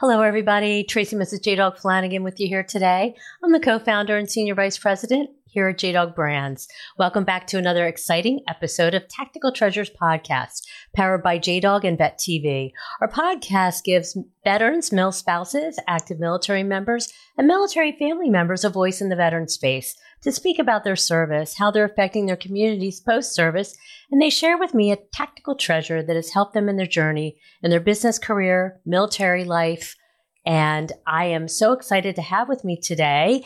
Hello, everybody. Tracy Mrs. J Dog Flanagan with you here today. I'm the co founder and senior vice president here at J Dog Brands. Welcome back to another exciting episode of Tactical Treasures Podcast, powered by J Dog and Vet TV. Our podcast gives veterans, mil spouses, active military members, and military family members a voice in the veteran space to speak about their service, how they're affecting their communities post service, and they share with me a tactical treasure that has helped them in their journey in their business career, military life. And I am so excited to have with me today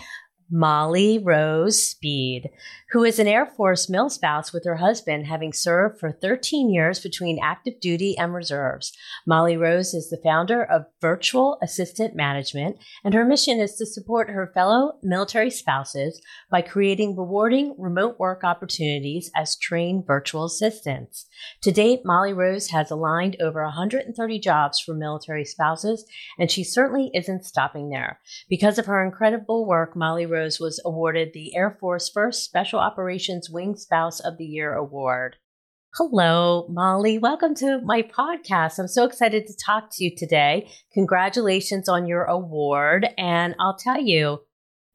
Molly Rose Speed, who is an Air Force mil spouse with her husband, having served for 13 years between active duty and reserves. Molly Rose is the founder of Virtual Assistant Management, and her mission is to support her fellow military spouses by creating rewarding remote work opportunities as trained virtual assistants. To date, Molly Rose has aligned over 130 jobs for military spouses, and she certainly isn't stopping there. Because of her incredible work, Molly Rose was awarded the Air Force First Special Operations Wing Spouse of the Year Award. Hello, Molly. Welcome to my podcast. I'm so excited to talk to you today. Congratulations on your award. And I'll tell you,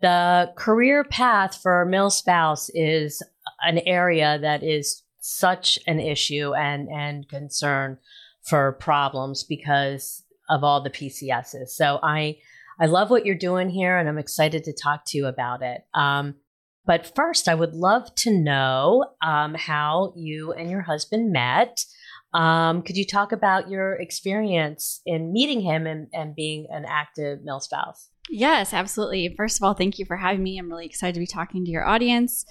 the career path for a mil spouse is an area that is such an issue and, and concern for problems because of all the PCSs. So I, I love what you're doing here and I'm excited to talk to you about it. Um, but first, I would love to know um, how you and your husband met. Um, could you talk about your experience in meeting him and, and being an active mil spouse? Yes, absolutely. First of all, thank you for having me. I'm really excited to be talking to your audience.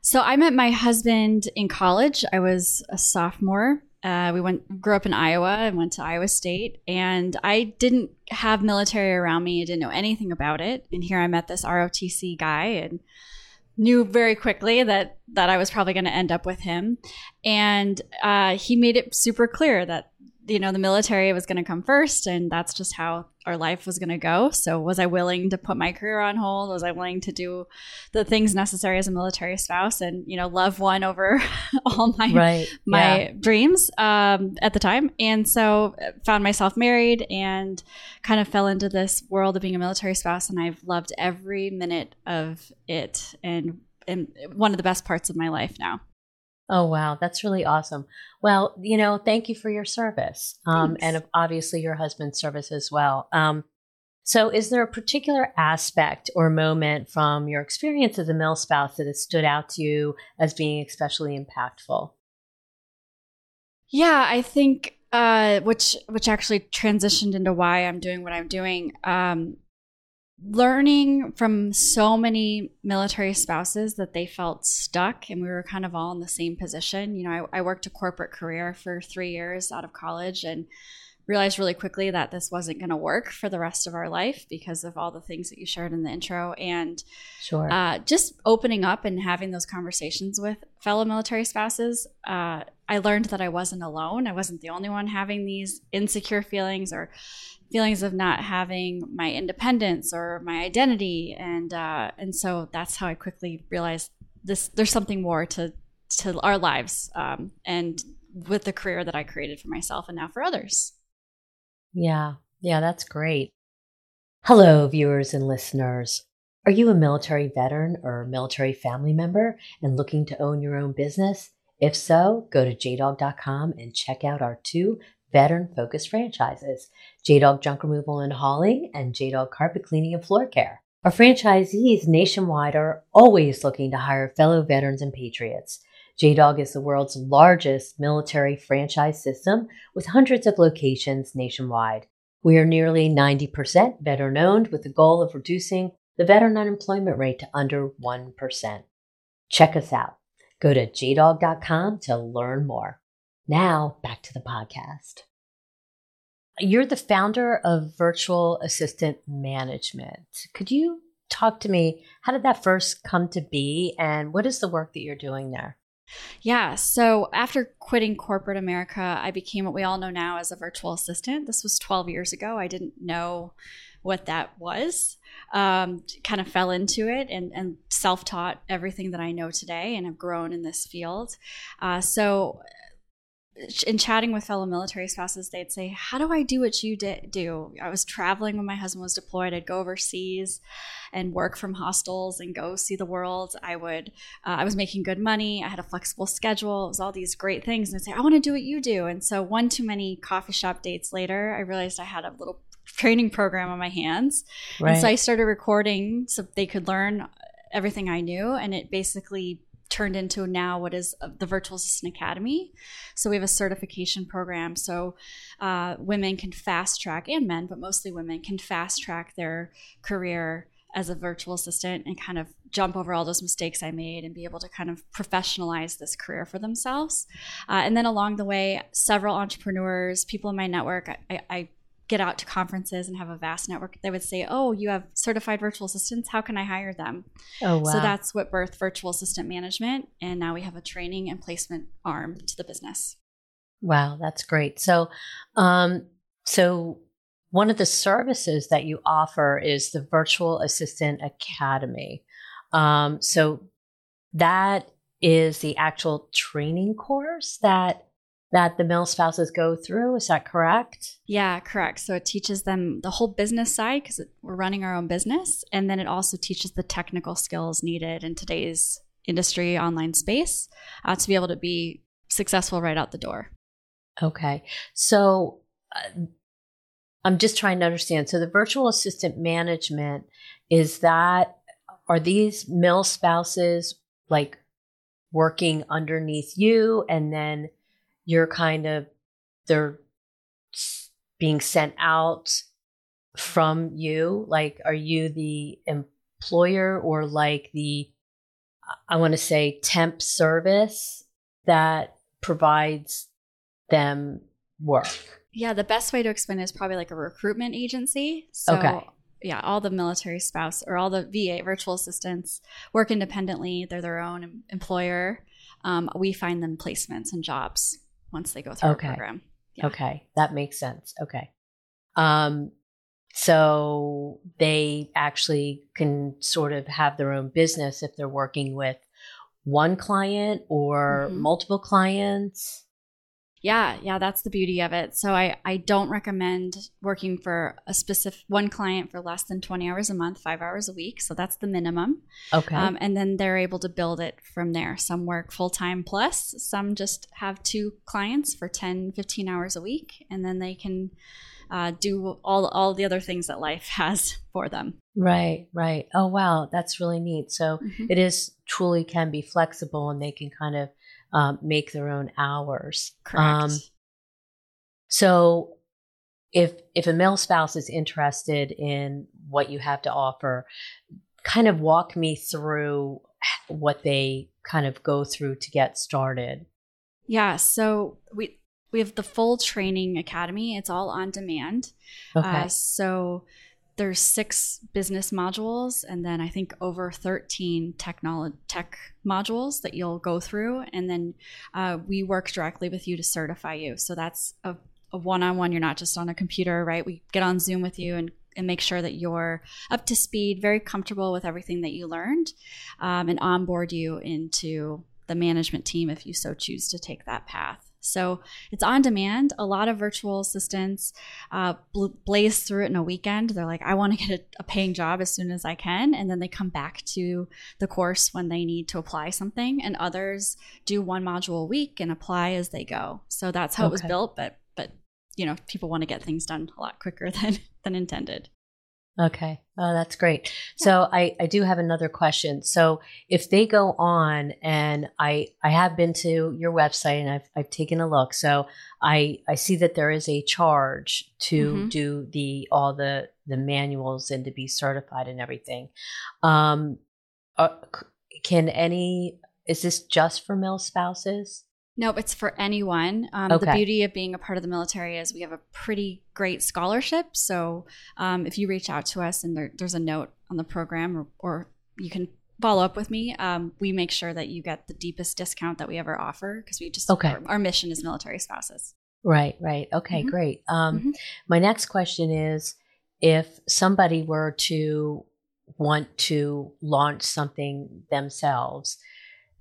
So, I met my husband in college. I was a sophomore. Uh, we went grew up in Iowa and went to Iowa State, and I didn't have military around me. I didn't know anything about it. And here I met this ROTC guy, and knew very quickly that that I was probably going to end up with him, and uh, he made it super clear that you know the military was going to come first, and that's just how our life was going to go. So, was I willing to put my career on hold? Was I willing to do the things necessary as a military spouse, and you know, love one over all my right. my yeah. dreams um, at the time? And so, uh, found myself married and kind of fell into this world of being a military spouse, and I've loved every minute of it, and and one of the best parts of my life now. Oh, wow. That's really awesome. Well, you know, thank you for your service um, and obviously your husband's service as well. Um, so, is there a particular aspect or moment from your experience as a mil spouse that has stood out to you as being especially impactful? Yeah, I think uh, which which actually transitioned into why I'm doing what I'm doing. Um, learning from so many military spouses that they felt stuck and we were kind of all in the same position. You know, I, I, worked a corporate career for three years out of college and realized really quickly that this wasn't going to work for the rest of our life because of all the things that you shared in the intro. And sure. Uh, just opening up and having those conversations with fellow military spouses, uh, I learned that I wasn't alone. I wasn't the only one having these insecure feelings or feelings of not having my independence or my identity and uh, and so that's how I quickly realized this there's something more to to our lives um, and with the career that I created for myself and now for others. Yeah, yeah, that's great. Hello, viewers and listeners. Are you a military veteran or military family member and looking to own your own business? If so, go to jdog.com and check out our two veteran focused franchises J Dog Junk Removal and Hauling and J Dog Carpet Cleaning and Floor Care. Our franchisees nationwide are always looking to hire fellow veterans and patriots. J Dog is the world's largest military franchise system with hundreds of locations nationwide. We are nearly 90% veteran owned with the goal of reducing the veteran unemployment rate to under 1%. Check us out. Go to jdog.com to learn more. Now, back to the podcast. You're the founder of Virtual Assistant Management. Could you talk to me? How did that first come to be, and what is the work that you're doing there? Yeah. So after quitting corporate America, I became what we all know now as a virtual assistant. This was 12 years ago. I didn't know what that was. Um, kind of fell into it and, and self taught everything that I know today and have grown in this field. Uh, so in chatting with fellow military spouses, they'd say, "How do I do what you do?" I was traveling when my husband was deployed. I'd go overseas and work from hostels and go see the world. I would, uh, I was making good money. I had a flexible schedule. It was all these great things, and I'd say, "I want to do what you do." And so, one too many coffee shop dates later, I realized I had a little training program on my hands, right. and so I started recording so they could learn everything I knew, and it basically turned into now what is uh, the Virtual Assistant Academy. So we have a certification program. So uh, women can fast track, and men, but mostly women, can fast track their career as a virtual assistant and kind of jump over all those mistakes I made and be able to kind of professionalize this career for themselves. Uh, and then along the way, several entrepreneurs, people in my network, I, I get out to conferences and have a vast network, they would say, Oh, you have certified virtual assistants. How can I hire them? Oh, wow. So that's what birth virtual assistant management. And now we have a training and placement arm to the business. Wow, that's great. So, um, so one of the services that you offer is the Virtual Assistant Academy. Um, so that is the actual training course that that the mil spouses go through. Is that correct? Yeah, correct. So it teaches them the whole business side because we're running our own business. And then it also teaches the technical skills needed in today's industry online space uh, to be able to be successful right out the door. Okay. So uh, I'm just trying to understand. So the virtual assistant management is that, are these mil spouses like working underneath you and then you're kind of they're being sent out from you like are you the employer or like the i want to say temp service that provides them work? Yeah the best way to explain it is probably like a recruitment agency. So okay. yeah all the military spouse or all the va virtual assistants work independently. They're their own employer. Um, we find them placements and jobs once they go through okay. program. Yeah. Okay, that makes sense. Okay. Um, so they actually can sort of have their own business if they're working with one client or mm-hmm. multiple clients. Yeah, yeah, that's the beauty of it. So I, I don't recommend working for a specific one client for less than 20 hours a month, five hours a week. So that's the minimum. Okay. Um, and then they're able to build it from there. Some work full time plus, some just have two clients for 10, 15 hours a week. And then they can uh, do all, all the other things that life has for them. Right, right. Oh, wow. That's really neat. So mm-hmm. it is truly can be flexible and they can kind of um, make their own hours. Correct. Um, so if if a mil spouse is interested in what you have to offer, kind of walk me through what they kind of go through to get started. Yeah, so we we have the full training academy. It's all on demand. Okay. Uh, so there's six business modules and then I think over 13 technology tech modules that you'll go through. And then uh, we work directly with you to certify you. So that's a, a one-on-one. You're not just on a computer, right? We get on Zoom with you and and make sure that you're up to speed, very comfortable with everything that you learned, um, and onboard you into the management team if you so choose to take that path. So it's on demand. A lot of virtual assistants uh, blaze through it in a weekend. They're like, I want to get a, a, paying job as soon as I can. And then they come back to the course when they need to apply something. And others do one module a week and apply as they go. So that's how okay. it was built. But, but, you know, people want to get things done a lot quicker than, than intended. Okay. Oh, that's great. Yeah. So I, I do have another question. So if they go on and I I have been to your website and I've I've taken a look. So I I see that there is a charge to mm-hmm. do the all the the manuals and to be certified and everything. Um uh, can any is this just for MilSpouses? Nope, it's for anyone. Um, okay. The beauty of being a part of the military is we have a pretty great scholarship. So um, if you reach out to us and there, there's a note on the program, or, or you can follow up with me, um, we make sure that you get the deepest discount that we ever offer because we just okay. Our, our, mission is military spouses. Right, right. Okay, mm-hmm. great. Um, mm-hmm. My next question is if somebody were to want to launch something themselves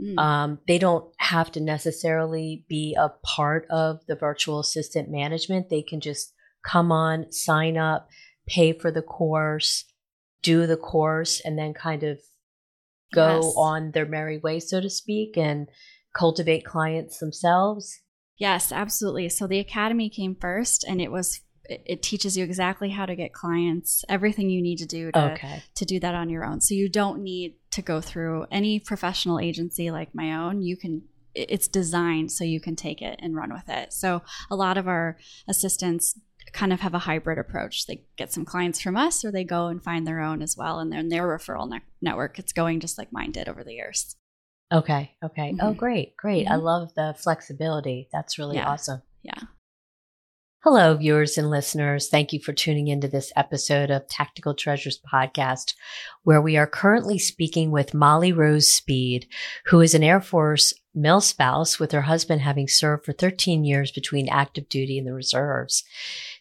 Mm. Um, they don't have to necessarily be a part of the virtual assistant management. They can just come on, sign up, pay for the course, do the course, and then kind of go yes. on their merry way, so to speak, and cultivate clients themselves. Yes, absolutely. So the academy came first, and it was it teaches you exactly how to get clients, everything you need to do to, okay. to do that on your own. So you don't need to go through any professional agency like my own. You can it's designed so you can take it and run with it. So a lot of our assistants kind of have a hybrid approach. They get some clients from us or they go and find their own as well and then their referral ne- network it's going just like mine did over the years. Okay. Okay. Oh, mm-hmm. Oh, great. Great. Mm-hmm. I love the flexibility. That's really yeah. awesome. Yeah. Hello, viewers and listeners. Thank you for tuning into this episode of Tactical Treasures podcast, where we are currently speaking with Molly Rose Speed, who is an Air Force mil spouse with her husband having served for 13 years between active duty and the reserves.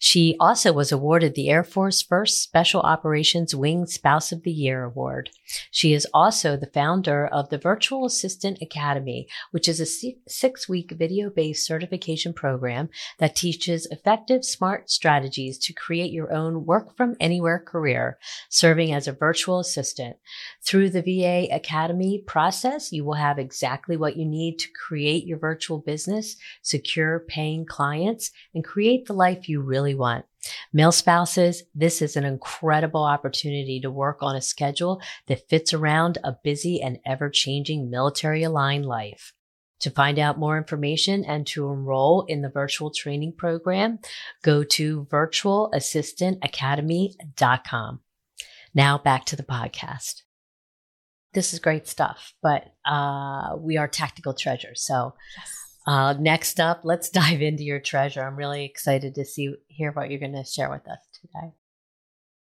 She also was awarded the Air Force First Special Operations Wing Spouse of the Year Award. She is also the founder of the Virtual Assistant Academy, which is a six week video based certification program that teaches effective, smart strategies to create your own work from anywhere career, serving as a virtual assistant. Through the VA Academy process, you will have exactly what you need to create your virtual business, secure paying clients, and create the life you really want. Mil spouses, this is an incredible opportunity to work on a schedule that fits around a busy and ever changing military aligned life. To find out more information and to enroll in the virtual training program, go to virtualassistantacademy.com. Now back to the podcast this is great stuff, but uh, we are tactical treasures. So, yes. Uh, next up, let's dive into your treasure. I'm really excited to see hear what you're going to share with us today.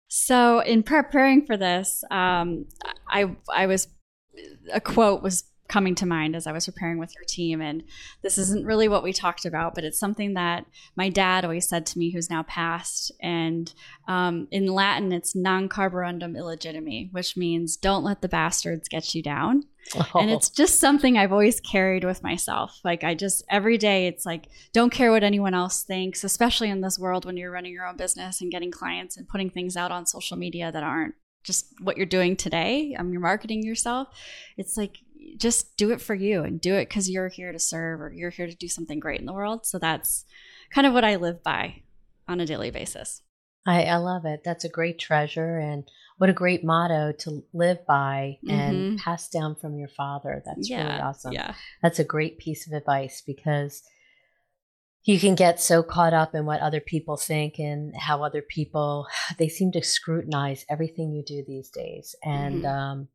So, in preparing for this, um, I I was a quote was coming to mind as I was preparing with your team. And this isn't really what we talked about, but it's something that my dad always said to me, who's now passed. And um, in Latin, it's non carborundum illegitimi, which means don't let the bastards get you down. Oh. And it's just something I've always carried with myself. Like, I just, every day, it's like, don't care what anyone else thinks, especially in this world when you're running your own business and getting clients and putting things out on social media that aren't just what you're doing today. Um, you're marketing yourself. It's like just do it for you and do it because you're here to serve or you're here to do something great in the world. So that's kind of what I live by on a daily basis. I, I love it. That's a great treasure and what a great motto to live by and mm-hmm. pass down from your father. That's yeah, really awesome. Yeah. That's a great piece of advice because you can get so caught up in what other people think and how other people they seem to scrutinize everything you do these days and mm-hmm. um,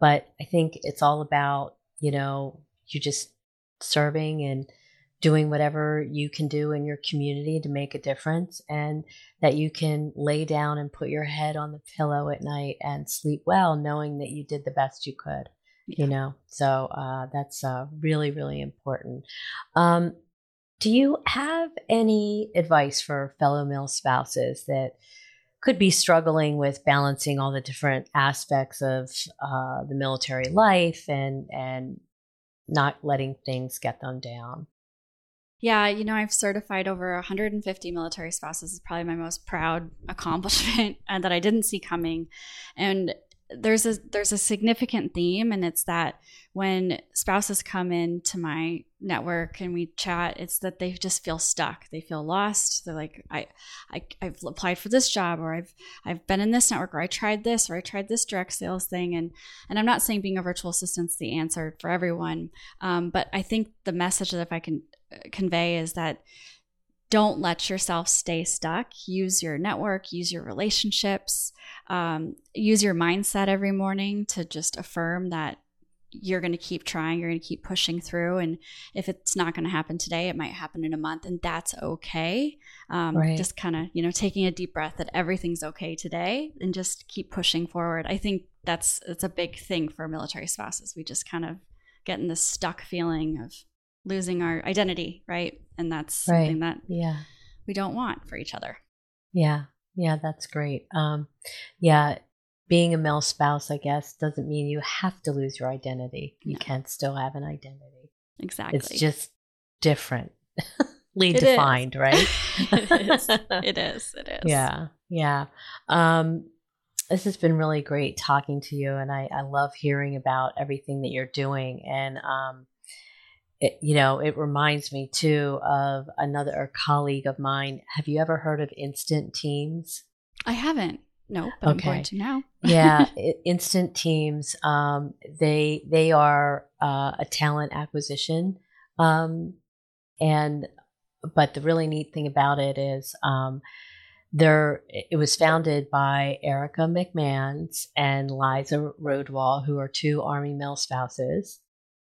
but I think it's all about, you know, you just serving and doing whatever you can do in your community to make a difference and that you can lay down and put your head on the pillow at night and sleep well knowing that you did the best you could yeah. you know so uh, that's uh, really really important um, do you have any advice for fellow mil spouses that could be struggling with balancing all the different aspects of uh, the military life and and not letting things get them down. Yeah, you know, I've certified over 150 military spouses. Is probably my most proud accomplishment, and that I didn't see coming. And there's a there's a significant theme and it's that when spouses come into my network and we chat it's that they just feel stuck. They feel lost. They're like I, I i've applied for this job or i've i've been in this network or i tried this or i tried this direct sales thing. And and i'm not saying being a virtual assistant's the answer for everyone um, but i think the message that if i can uh, convey is that don't let yourself stay stuck. Use your network, use your relationships, um, use your mindset every morning to just affirm that you're going to keep trying, you're going to keep pushing through. And if it's not going to happen today, it might happen in a month, and that's okay. Um, right. Just kind of, you know, taking a deep breath that everything's okay today and just keep pushing forward. I think that's it's a big thing for military spouses. We just kind of get in this stuck feeling of losing our identity, right? And that's right. something that yeah we don't want for each other. Yeah, yeah, that's great. Um, yeah, being a mil spouse, I guess, doesn't mean you have to lose your identity. You No. can still have an identity. Exactly. It's just differently It is. defined, right? it is. It is. It is. Yeah, yeah. Um, this has been really great talking to you, and I, I love hearing about everything that you're doing. And um, it, you know, it reminds me too of another colleague of mine. Have you ever heard of Instant Teams? I haven't. No, but Okay. I'm going to now. yeah, Instant Teams. Um, they they are uh, a talent acquisition, um, and but the really neat thing about it is um, there it was founded by Erica McMahons and Lisa Rodewald, who are two Army mil spouses.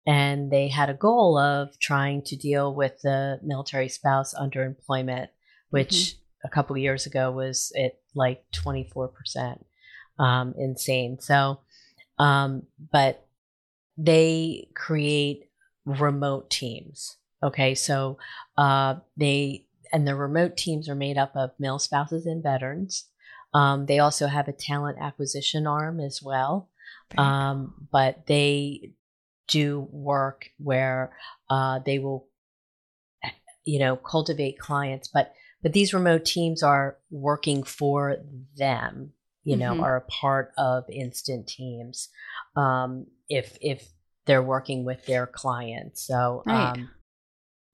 And they had a goal of trying to deal with the military spouse underemployment, which a couple of years ago was at like 24%. Um, insane. So, um, but they create remote teams. Okay. So, uh, they, and the remote teams are made up of mil spouses and veterans. Um, they also have a talent acquisition arm as well. Um, but they do work where uh, they will, you know, cultivate clients. But but these remote teams are working for them. You know, Mhm. are a part of instant teams. Um, if if they're working with their clients, so Right. um,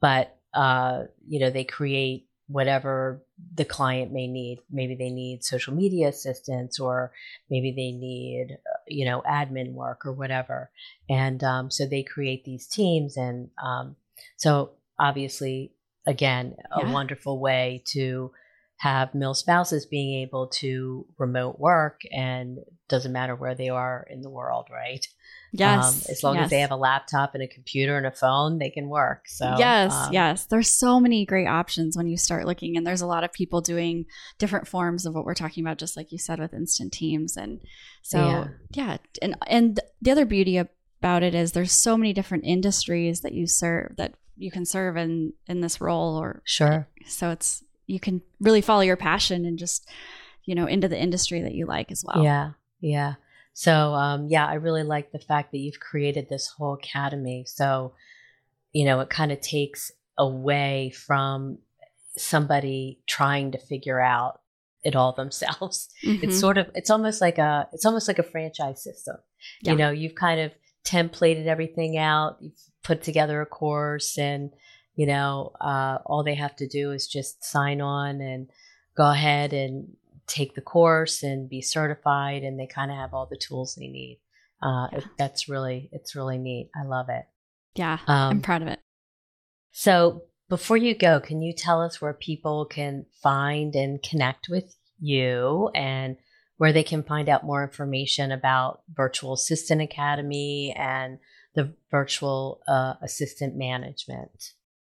but uh, you know they create whatever the client may need maybe they need social media assistance or maybe they need uh, you know admin work or whatever and um, so they create these teams and um, so obviously again a Yeah. wonderful way to have mil spouses being able to remote work and doesn't matter where they are in the world right Yes. um, as long as they have a laptop and a computer and a phone they can work so yes, um, yes. There's so many great options when you start looking, and there's a lot of people doing different forms of what we're talking about, just like you said with instant teams. And so, Yeah. yeah, and and the other beauty about it is there's so many different industries that you serve that you can serve in in this role, or sure so it's you can really follow your passion and just you know into the industry that you like as well. Yeah, yeah. So, um, yeah, I really like the fact that you've created this whole academy. So, you know, it kind of takes away from somebody trying to figure out it all themselves. It's Mhm. sort of, it's almost like a, it's almost like a franchise system. Yeah. You know, you've kind of templated everything out. You've put together a course, and you know, uh, all they have to do is just sign on and go ahead and take the course and be certified, and they kind of have all the tools they need. Uh, Yeah. that's really, it's really neat. I love it. yeah, I'm Um, proud of it. so before you go, can you tell us where people can find and connect with you and where they can find out more information about Virtual Assistant Academy and the virtual uh, assistant management?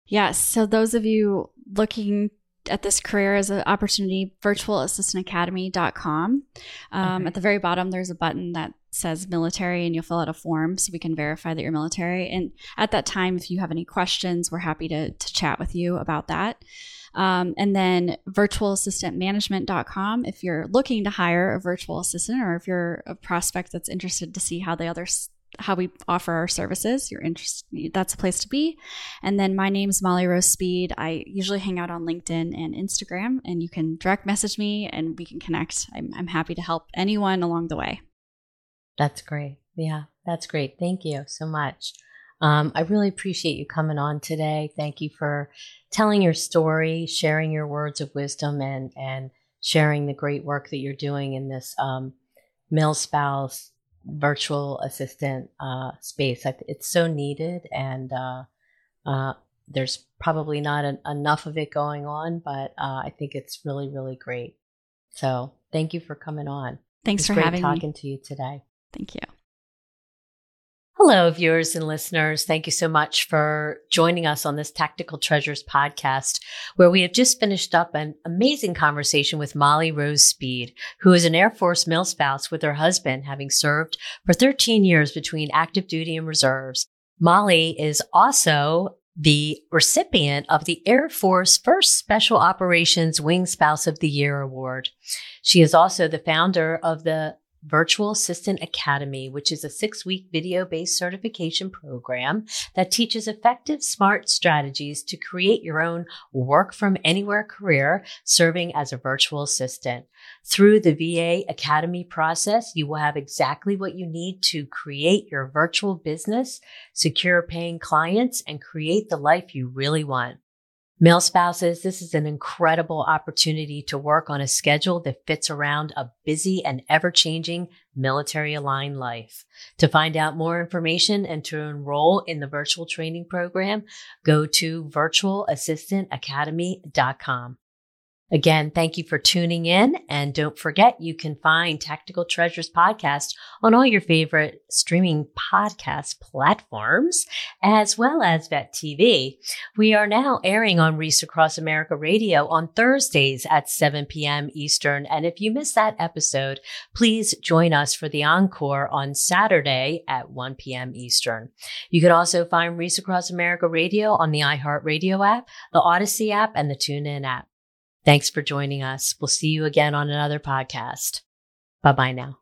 Yes. So those of you looking at this career as an opportunity, virtualassistantacademy.com. Um, Okay. At the very bottom, there's a button that says military, and you'll fill out a form so we can verify that you're military. And at that time, if you have any questions, we're happy to, to chat with you about that. Um, and then virtualassistantmanagement.com if you're looking to hire a virtual assistant or if you're a prospect that's interested to see how the others how we offer our services you're interested that's a place to be and then my name's molly rose speed i usually hang out on linkedin and instagram and you can direct message me and we can connect i'm, I'm happy to help anyone along the way That's great. Yeah, that's great. Thank you so much. Um, I really appreciate you coming on today. Thank you for telling your story, sharing your words of wisdom, and and sharing the great work that you're doing in this um, mil spouse virtual assistant uh, space. It's so needed, and uh, uh, there's probably not en- enough of it going on, but uh, I think it's really, really great. So thank you for coming on. thanks It's for great having talking me to you today. thank you Hello, viewers and listeners. Thank you so much for joining us on this Tactical Treasures podcast, where we have just finished up an amazing conversation with Molly Rose Speed, who is an Air Force mil spouse with her husband, having served for 13 years between active duty and reserves. Molly is also the recipient of the Air Force First Special Operations Wing Spouse of the Year Award. She is also the founder of the Virtual Assistant Academy, which is a six week video based certification program that teaches effective, smart strategies to create your own work from anywhere career serving as a virtual assistant. Through the VA Academy process, you will have exactly what you need to create your virtual business, secure paying clients, and create the life you really want. Mil spouses, this is an incredible opportunity to work on a schedule that fits around a busy and ever changing military aligned life. To find out more information and to enroll in the virtual training program, go to virtualassistantacademy.com. Again, thank you for tuning in. And don't forget, you can find Tactical Treasures podcast on all your favorite streaming podcast platforms, as well as Vet TV. We are now airing on Wreaths Across America Radio on Thursdays at 7 p.m. Eastern. And if you missed that episode, please join us for the encore on Saturday at 1 p.m. Eastern. You can also find Wreaths Across America Radio on the iHeartRadio app, the Odyssey app, and the TuneIn app. Thanks for joining us. We'll see you again on another podcast. Bye bye now.